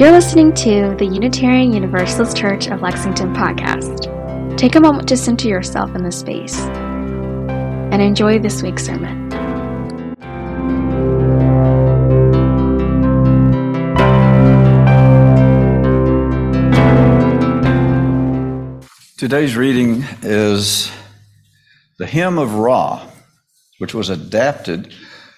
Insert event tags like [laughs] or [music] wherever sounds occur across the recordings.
You're listening to the Unitarian Universalist Church of Lexington podcast. Take a moment to center yourself in this space and enjoy this week's sermon. Today's reading is the Hymn of Ra, which was adapted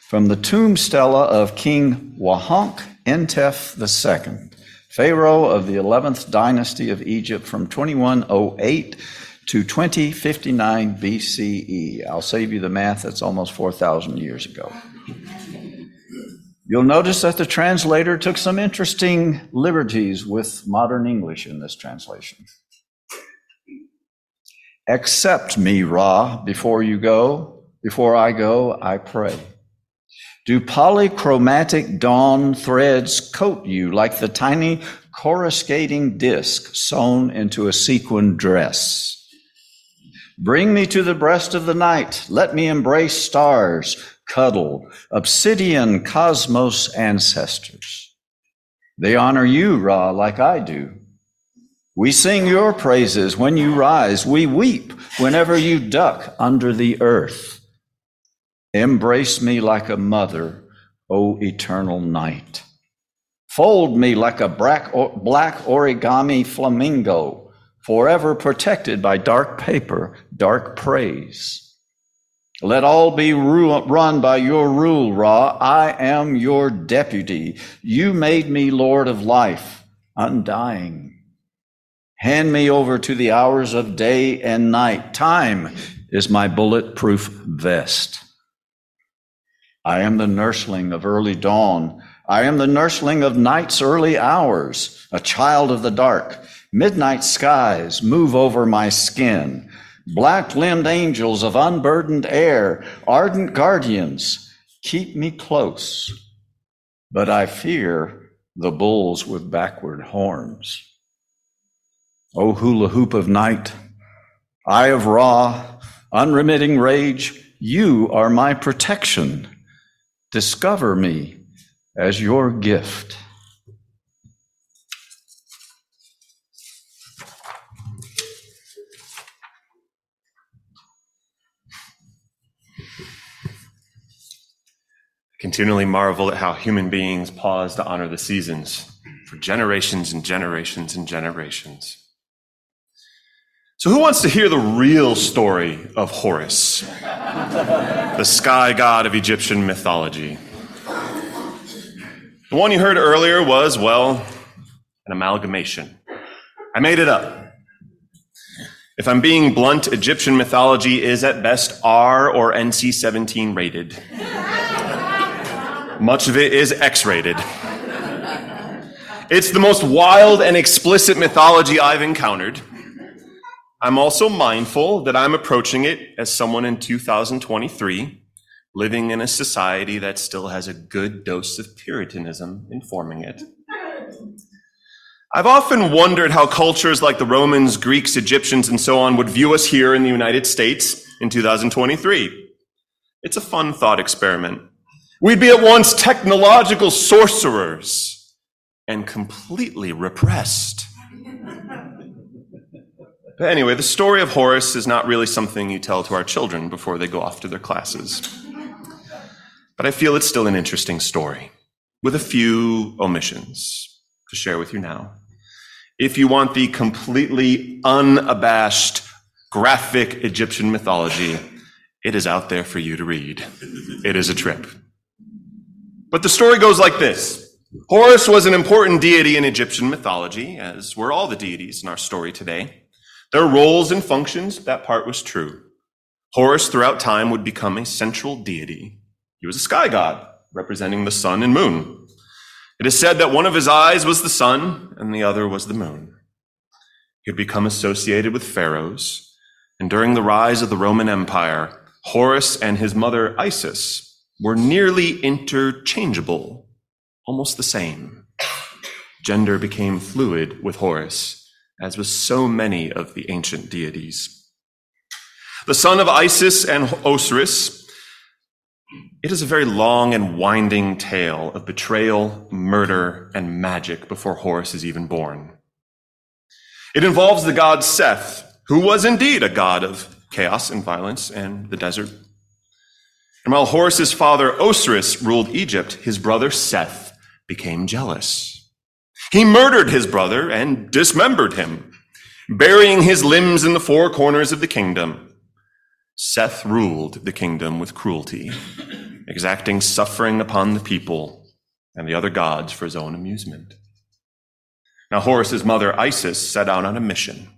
from the tomb stela of King Wahankh Intef II, Pharaoh of the 11th dynasty of Egypt from 2108 to 2059 BCE. I'll save you the math, that's almost 4,000 years ago. You'll notice that the translator took some interesting liberties with modern English in this translation. Accept me, Ra, before you go. Before I go, I pray. Do polychromatic dawn threads coat you like the tiny coruscating disk sewn into a sequin dress? Bring me to the breast of the night. Let me embrace stars, cuddle, obsidian cosmos ancestors. They honor you, Ra, like I do. We sing your praises when you rise. We weep whenever you duck under the earth. Embrace me like a mother, O eternal night. Fold me like a black, origami flamingo, forever protected by dark paper, dark praise. Let all be run by your rule, Ra. I am your deputy. You made me Lord of life, undying. Hand me over to the hours of day and night. Time is my bulletproof vest. I am the nursling of early dawn. I am the nursling of night's early hours, a child of the dark. Midnight skies move over my skin. Black limbed angels of unburdened air, ardent guardians, keep me close. But I fear the bulls with backward horns. O hula hoop of night, eye of Ra, unremitting rage, you are my protection. Discover me as your gift. I continually marvel at how human beings pause to honor the seasons for generations and generations and generations. So, who wants to hear the real story of Horus, the sky god of Egyptian mythology? The one you heard earlier was, well, an amalgamation. I made it up. If I'm being blunt, Egyptian mythology is at best R or NC 17 rated. Much of it is X rated. It's the most wild and explicit mythology I've encountered. I'm also mindful that I'm approaching it as someone in 2023 living in a society that still has a good dose of Puritanism informing it. I've often wondered how cultures like the Romans, Greeks, Egyptians, and so on would view us here in the United States in 2023. It's a fun thought experiment. We'd be at once technological sorcerers and completely repressed. Anyway, the story of Horus is not really something you tell to our children before they go off to their classes. But I feel it's still an interesting story, with a few omissions to share with you now. If you want the completely unabashed, graphic Egyptian mythology, it is out there for you to read. It is a trip. But the story goes like this Horus was an important deity in Egyptian mythology, as were all the deities in our story today. Their roles and functions, that part was true. Horus, throughout time, would become a central deity. He was a sky god, representing the sun and moon. It is said that one of his eyes was the sun and the other was the moon. He had become associated with pharaohs, and during the rise of the Roman Empire, Horus and his mother Isis were nearly interchangeable, almost the same. Gender became fluid with Horus as with so many of the ancient deities. The son of Isis and Osiris, It is a very long and winding tale of betrayal, murder, and magic before Horus is even born. It involves the god Seth, who was indeed a god of chaos and violence and the desert. And while Horus's father Osiris ruled Egypt, his brother Seth became jealous. He murdered his brother and dismembered him, burying his limbs in the four corners of the kingdom. Seth ruled the kingdom with cruelty exacting suffering upon the people and the other gods for his own amusement. Now, Horus's mother, Isis, set out on a mission.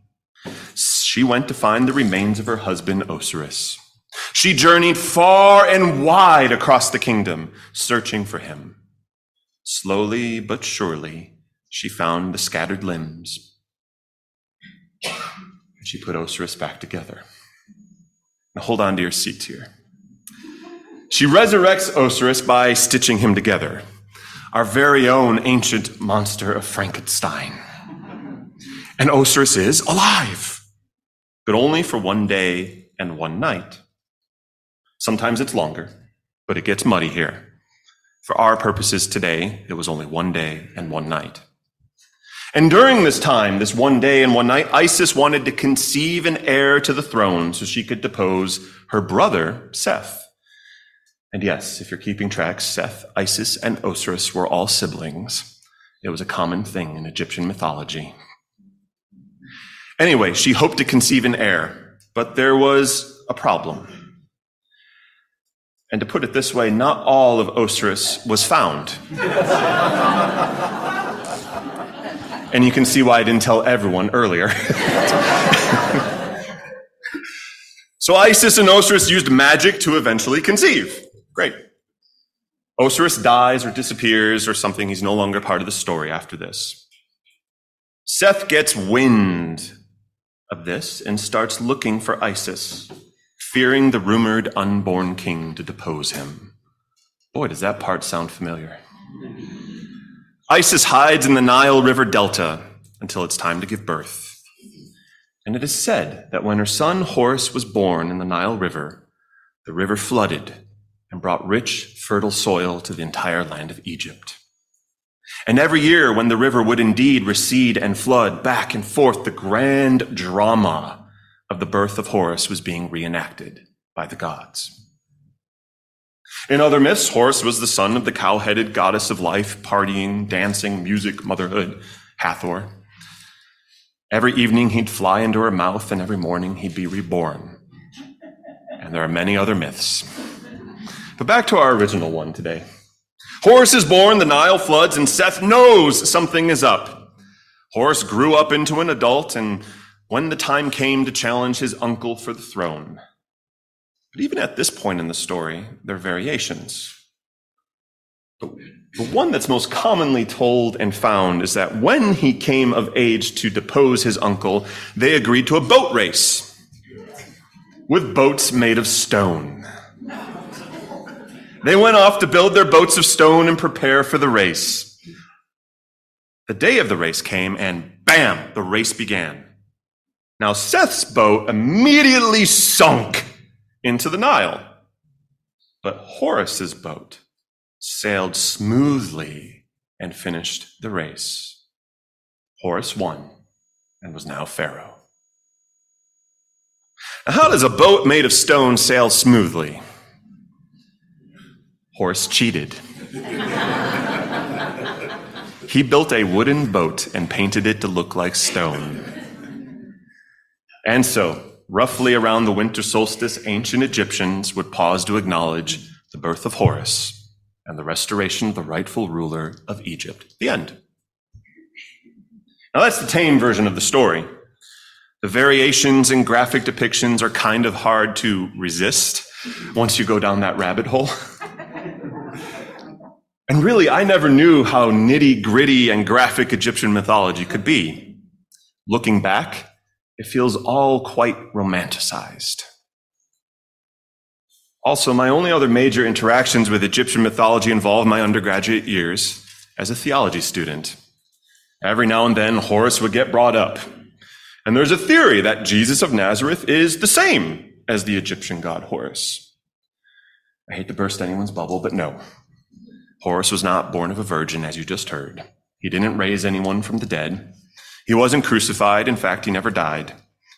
She went to find the remains of her husband, Osiris. She journeyed far and wide across the kingdom, searching for him. Slowly but surely, she found the scattered limbs. And she put Osiris back together. Now, hold on to your seats here. She resurrects Osiris by stitching him together, our very own ancient monster of Frankenstein. And Osiris is alive, but only for one day and one night. Sometimes it's longer, but it gets muddy here. For our purposes today, it was only one day and one night. And during this time, this one day and one night, Isis wanted to conceive an heir to the throne so she could depose her brother, Seth. And yes, if you're keeping track, Seth, Isis, and Osiris were all siblings. It was a common thing in Egyptian mythology. Anyway, she hoped to conceive an heir, but there was a problem. And to put it this way, not all of Osiris was found. [laughs] and you can see why I didn't tell everyone earlier. [laughs] so Isis and Osiris used magic to eventually conceive. Great. Osiris dies or disappears or something. He's no longer part of the story after this. Seth gets wind of this and starts looking for Isis, fearing the rumored unborn king to depose him. Boy, does that part sound familiar. Isis hides in the Nile River Delta until it's time to give birth. And it is said that when her son Horus was born in the Nile River, the river flooded and brought rich, fertile soil to the entire land of Egypt. And every year, when the river would indeed recede and flood back and forth, the grand drama of the birth of Horus was being reenacted by the gods. In other myths, Horus was the son of the cow headed goddess of life, partying, dancing, music, motherhood, Hathor. Every evening he'd fly into her mouth, and every morning he'd be reborn. And there are many other myths. But back to our original one today. Horus is born, the Nile floods, and Seth knows something is up. Horus grew up into an adult, and when the time came to challenge his uncle for the throne. But even at this point in the story, there are variations. The one that's most commonly told and found is that when he came of age to depose his uncle, they agreed to a boat race with boats made of stone. They went off to build their boats of stone and prepare for the race. The day of the race came, and bam, the race began. Now, Seth's boat immediately sunk into the Nile, but Horus's boat sailed smoothly and finished the race. Horus won and was now Pharaoh. How does a boat made of stone sail smoothly? Horus cheated. [laughs] he built a wooden boat and painted it to look like stone. And so, roughly around the winter solstice, ancient Egyptians would pause to acknowledge the birth of Horus and the restoration of the rightful ruler of Egypt. The end. Now, that's the tame version of the story. The variations and graphic depictions are kind of hard to resist once you go down that rabbit hole. [laughs] And really, I never knew how nitty gritty and graphic Egyptian mythology could be. Looking back, it feels all quite romanticized. Also, my only other major interactions with Egyptian mythology involved my undergraduate years as a theology student. Every now and then, Horus would get brought up. And there's a theory that Jesus of Nazareth is the same as the Egyptian god Horus. I hate to burst anyone's bubble, but no. Horus was not born of a virgin, as you just heard. He didn't raise anyone from the dead. He wasn't crucified. In fact, he never died.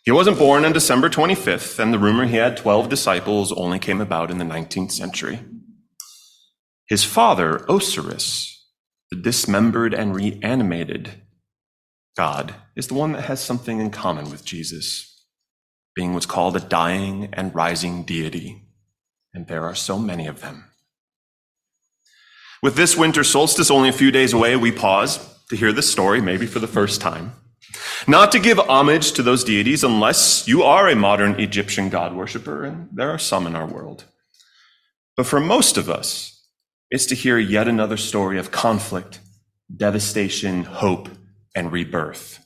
He wasn't born on December 25th, and the rumor he had 12 disciples only came about in the 19th century. His father, Osiris, the dismembered and reanimated God, is the one that has something in common with Jesus, being what's called a dying and rising deity. And there are so many of them. With this winter solstice only a few days away, we pause to hear this story, maybe for the first time. Not to give homage to those deities unless you are a modern Egyptian god worshiper, and there are some in our world. But for most of us, it's to hear yet another story of conflict, devastation, hope, and rebirth.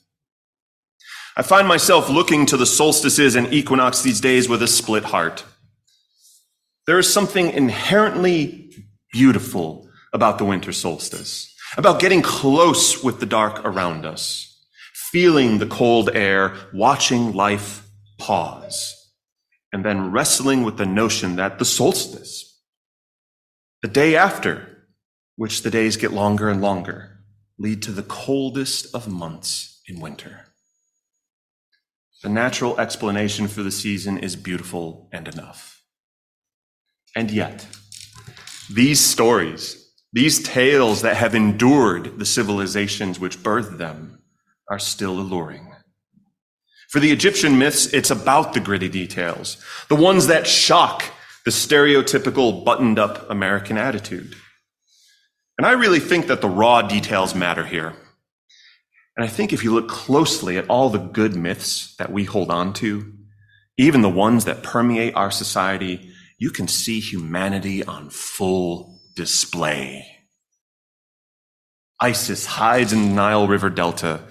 I find myself looking to the solstices and equinox these days with a split heart. There is something inherently beautiful about the winter solstice, about getting close with the dark around us, feeling the cold air, watching life pause, and then wrestling with the notion that the solstice, the day after, which the days get longer and longer, lead to the coldest of months in winter. The natural explanation for the season is beautiful and enough. And yet, these stories, these tales that have endured the civilizations which birthed them, are still alluring. For the Egyptian myths, it's about the gritty details, the ones that shock the stereotypical buttoned up American attitude. And I really think that the raw details matter here. And I think if you look closely at all the good myths that we hold on to, even the ones that permeate our society, you can see humanity on full display. Isis hides in the Nile River Delta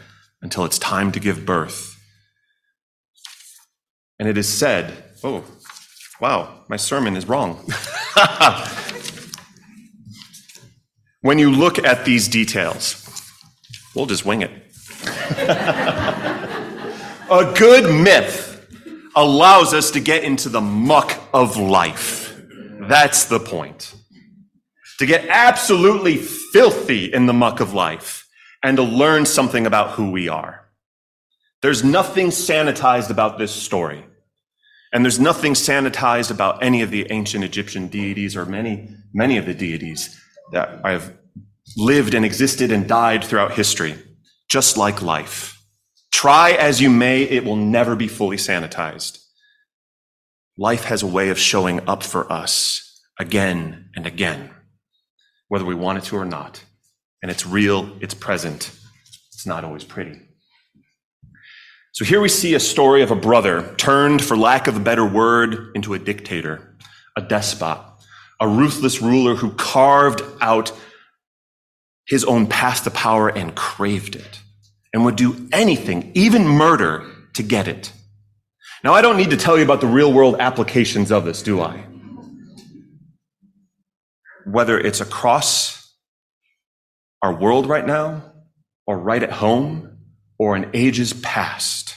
until it's time to give birth. And it is said, oh, wow, my sermon is wrong. [laughs] when you look at these details, we'll just wing it. [laughs] A good myth allows us to get into the muck of life. That's the point. To get absolutely filthy in the muck of life and to learn something about who we are. There's nothing sanitized about this story. And there's nothing sanitized about any of the ancient Egyptian deities or many, many of the deities that have lived and existed and died throughout history, just like life. Try as you may, it will never be fully sanitized. Life has a way of showing up for us again and again, whether we want it to or not. And it's real, it's present, it's not always pretty. So here we see a story of a brother turned, for lack of a better word, into a dictator, a despot, a ruthless ruler who carved out his own path to power and craved it and would do anything, even murder, to get it. Now, I don't need to tell you about the real world applications of this, do I? Whether it's across our world right now, or right at home, or in ages past.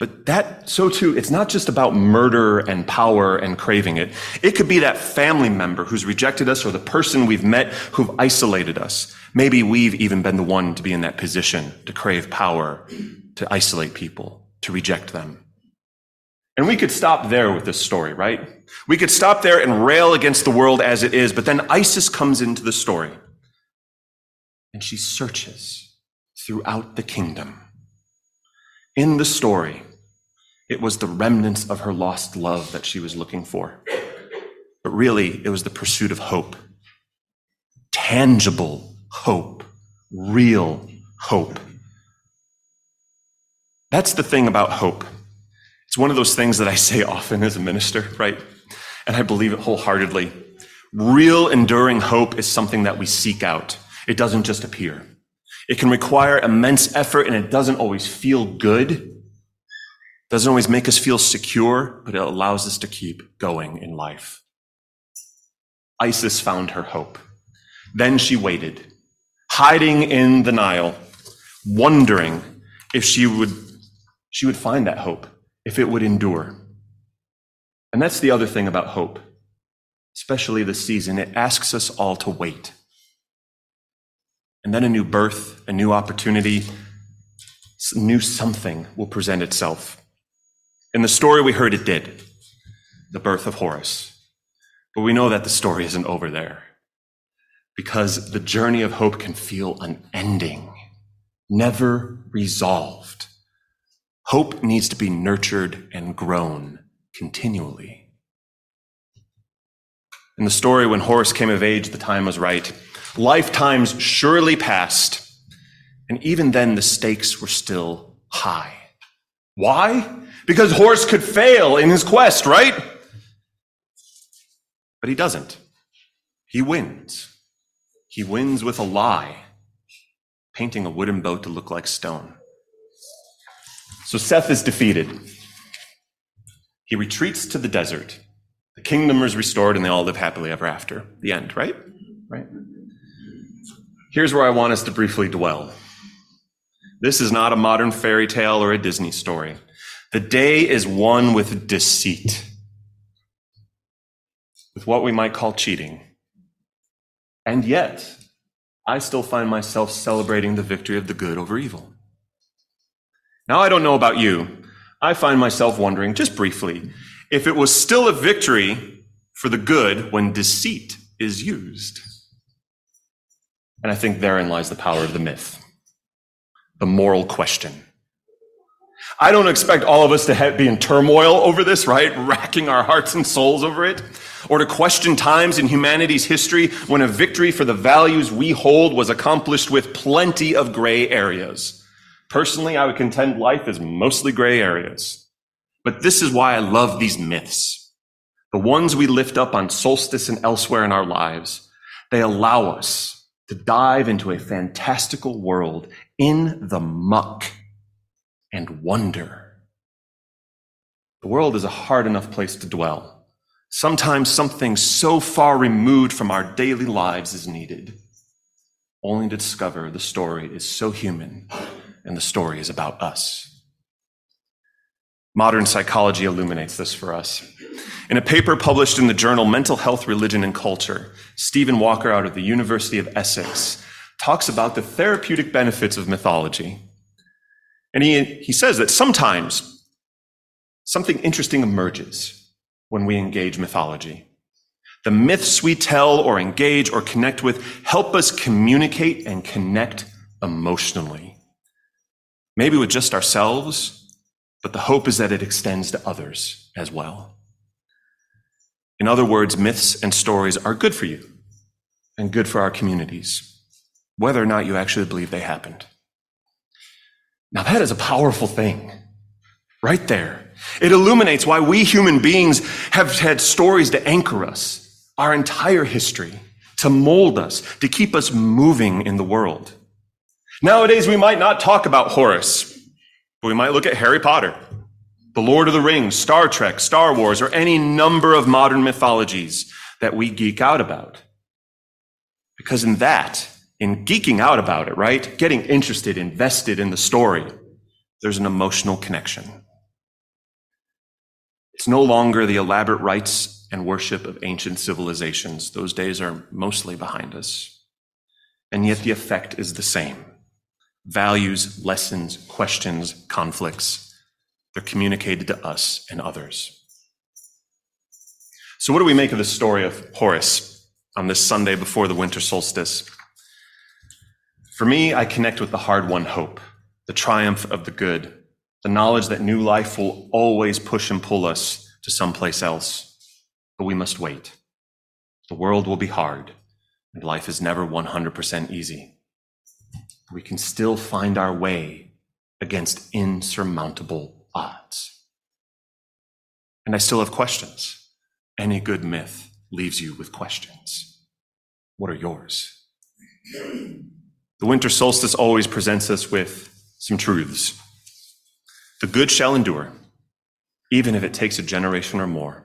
But that, so too, it's not just about murder and power and craving it. It could be that family member who's rejected us or the person we've met who've isolated us. Maybe we've even been the one to be in that position to crave power, to isolate people, to reject them. And we could stop there with this story, right? We could stop there and rail against the world as it is, but then Isis comes into the story and she searches throughout the kingdom. In the story, it was the remnants of her lost love that she was looking for. But really, it was the pursuit of hope. Tangible hope. Real hope. That's the thing about hope. It's one of those things that I say often as a minister, right? And I believe it wholeheartedly. Real enduring hope is something that we seek out. It doesn't just appear. It can require immense effort and it doesn't always feel good. It doesn't always make us feel secure, but it allows us to keep going in life. Isis found her hope. Then she waited, hiding in the Nile, wondering if she would, she would find that hope, if it would endure. And that's the other thing about hope, especially this season. It asks us all to wait. And then a new birth, a new opportunity, new something will present itself. In the story we heard, it did the birth of Horus. But we know that the story isn't over there because the journey of hope can feel unending, never resolved. Hope needs to be nurtured and grown continually. In the story, when Horus came of age, the time was right. Lifetimes surely passed, and even then the stakes were still high. Why? Because Horus could fail in his quest, right? But he doesn't. He wins. He wins with a lie, painting a wooden boat to look like stone. So Seth is defeated. He retreats to the desert. The kingdom is restored and they all live happily ever after. The end, right? Right. Here's where I want us to briefly dwell. This is not a modern fairy tale or a Disney story. The day is one with deceit, with what we might call cheating. And yet, I still find myself celebrating the victory of the good over evil. Now, I don't know about you. I find myself wondering, just briefly, if it was still a victory for the good when deceit is used. And I think therein lies the power of the myth, the moral question. I don't expect all of us to be in turmoil over this, right? [laughs] Racking our hearts and souls over it. Or to question times in humanity's history when a victory for the values we hold was accomplished with plenty of gray areas. Personally, I would contend life is mostly gray areas. But this is why I love these myths. The ones we lift up on solstice and elsewhere in our lives, they allow us to dive into a fantastical world in the muck and wonder. The world is a hard enough place to dwell. Sometimes something so far removed from our daily lives is needed, only to discover the story is so human and the story is about us. Modern psychology illuminates this for us. In a paper published in the journal Mental Health, Religion, and Culture, Stephen Walker out of the University of Essex talks about the therapeutic benefits of mythology. And he, he says that sometimes something interesting emerges when we engage mythology. The myths we tell or engage or connect with help us communicate and connect emotionally maybe with just ourselves, but the hope is that it extends to others as well. In other words, myths and stories are good for you and good for our communities, whether or not you actually believe they happened. Now, that is a powerful thing right there. It illuminates why we human beings have had stories to anchor us, our entire history, to mold us, to keep us moving in the world. Nowadays, we might not talk about Horus, but we might look at Harry Potter, The Lord of the Rings, Star Trek, Star Wars, or any number of modern mythologies that we geek out about. Because in that, in geeking out about it, right? Getting interested, invested in the story, there's an emotional connection. It's no longer the elaborate rites and worship of ancient civilizations. Those days are mostly behind us. And yet the effect is the same values, lessons, questions, conflicts. They're communicated to us and others. So, what do we make of the story of Horus on this Sunday before the winter solstice? For me, I connect with the hard won hope, the triumph of the good, the knowledge that new life will always push and pull us to someplace else. But we must wait. The world will be hard, and life is never 100% easy we can still find our way against insurmountable odds. And I still have questions. Any good myth leaves you with questions. What are yours? The winter solstice always presents us with some truths. The good shall endure, even if it takes a generation or more.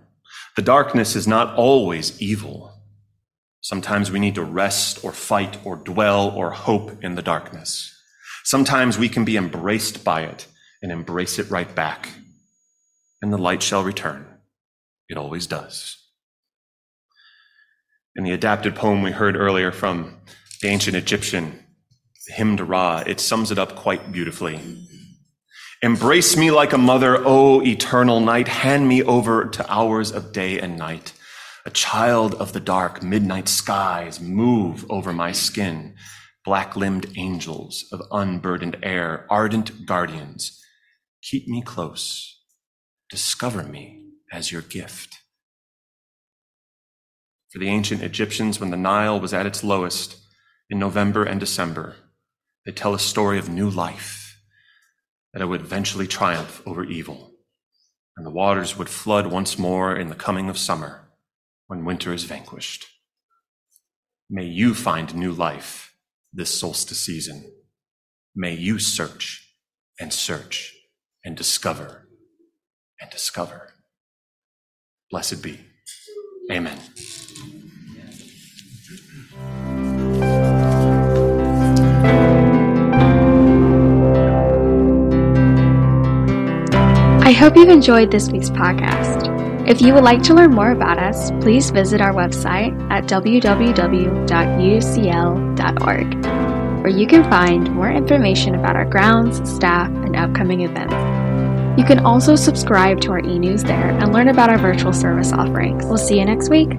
The darkness is not always evil. Sometimes we need to rest or fight or dwell or hope in the darkness. Sometimes we can be embraced by it and embrace it right back, and the light shall return, It always does. In the adapted poem we heard earlier from the ancient Egyptian, the hymn to Ra, it sums it up quite beautifully. Embrace me like a mother, O eternal night. Hand me over to hours of day and night. A child of the dark midnight skies move over my skin. Black limbed angels of unburdened air, ardent guardians, keep me close. Discover me as your gift. For the ancient Egyptians, when the Nile was at its lowest in November and December, they tell a story of new life, that it would eventually triumph over evil, and the waters would flood once more in the coming of summer when winter is vanquished. May you find new life this solstice season. May you search and search and discover and discover. Blessed be. Amen. I hope you've enjoyed this week's podcast. If you would like to learn more about us, please visit our website at www.ucl.org, where you can find more information about our grounds, staff, and upcoming events. You can also subscribe to our e news there and learn about our virtual service offerings. We'll see you next week.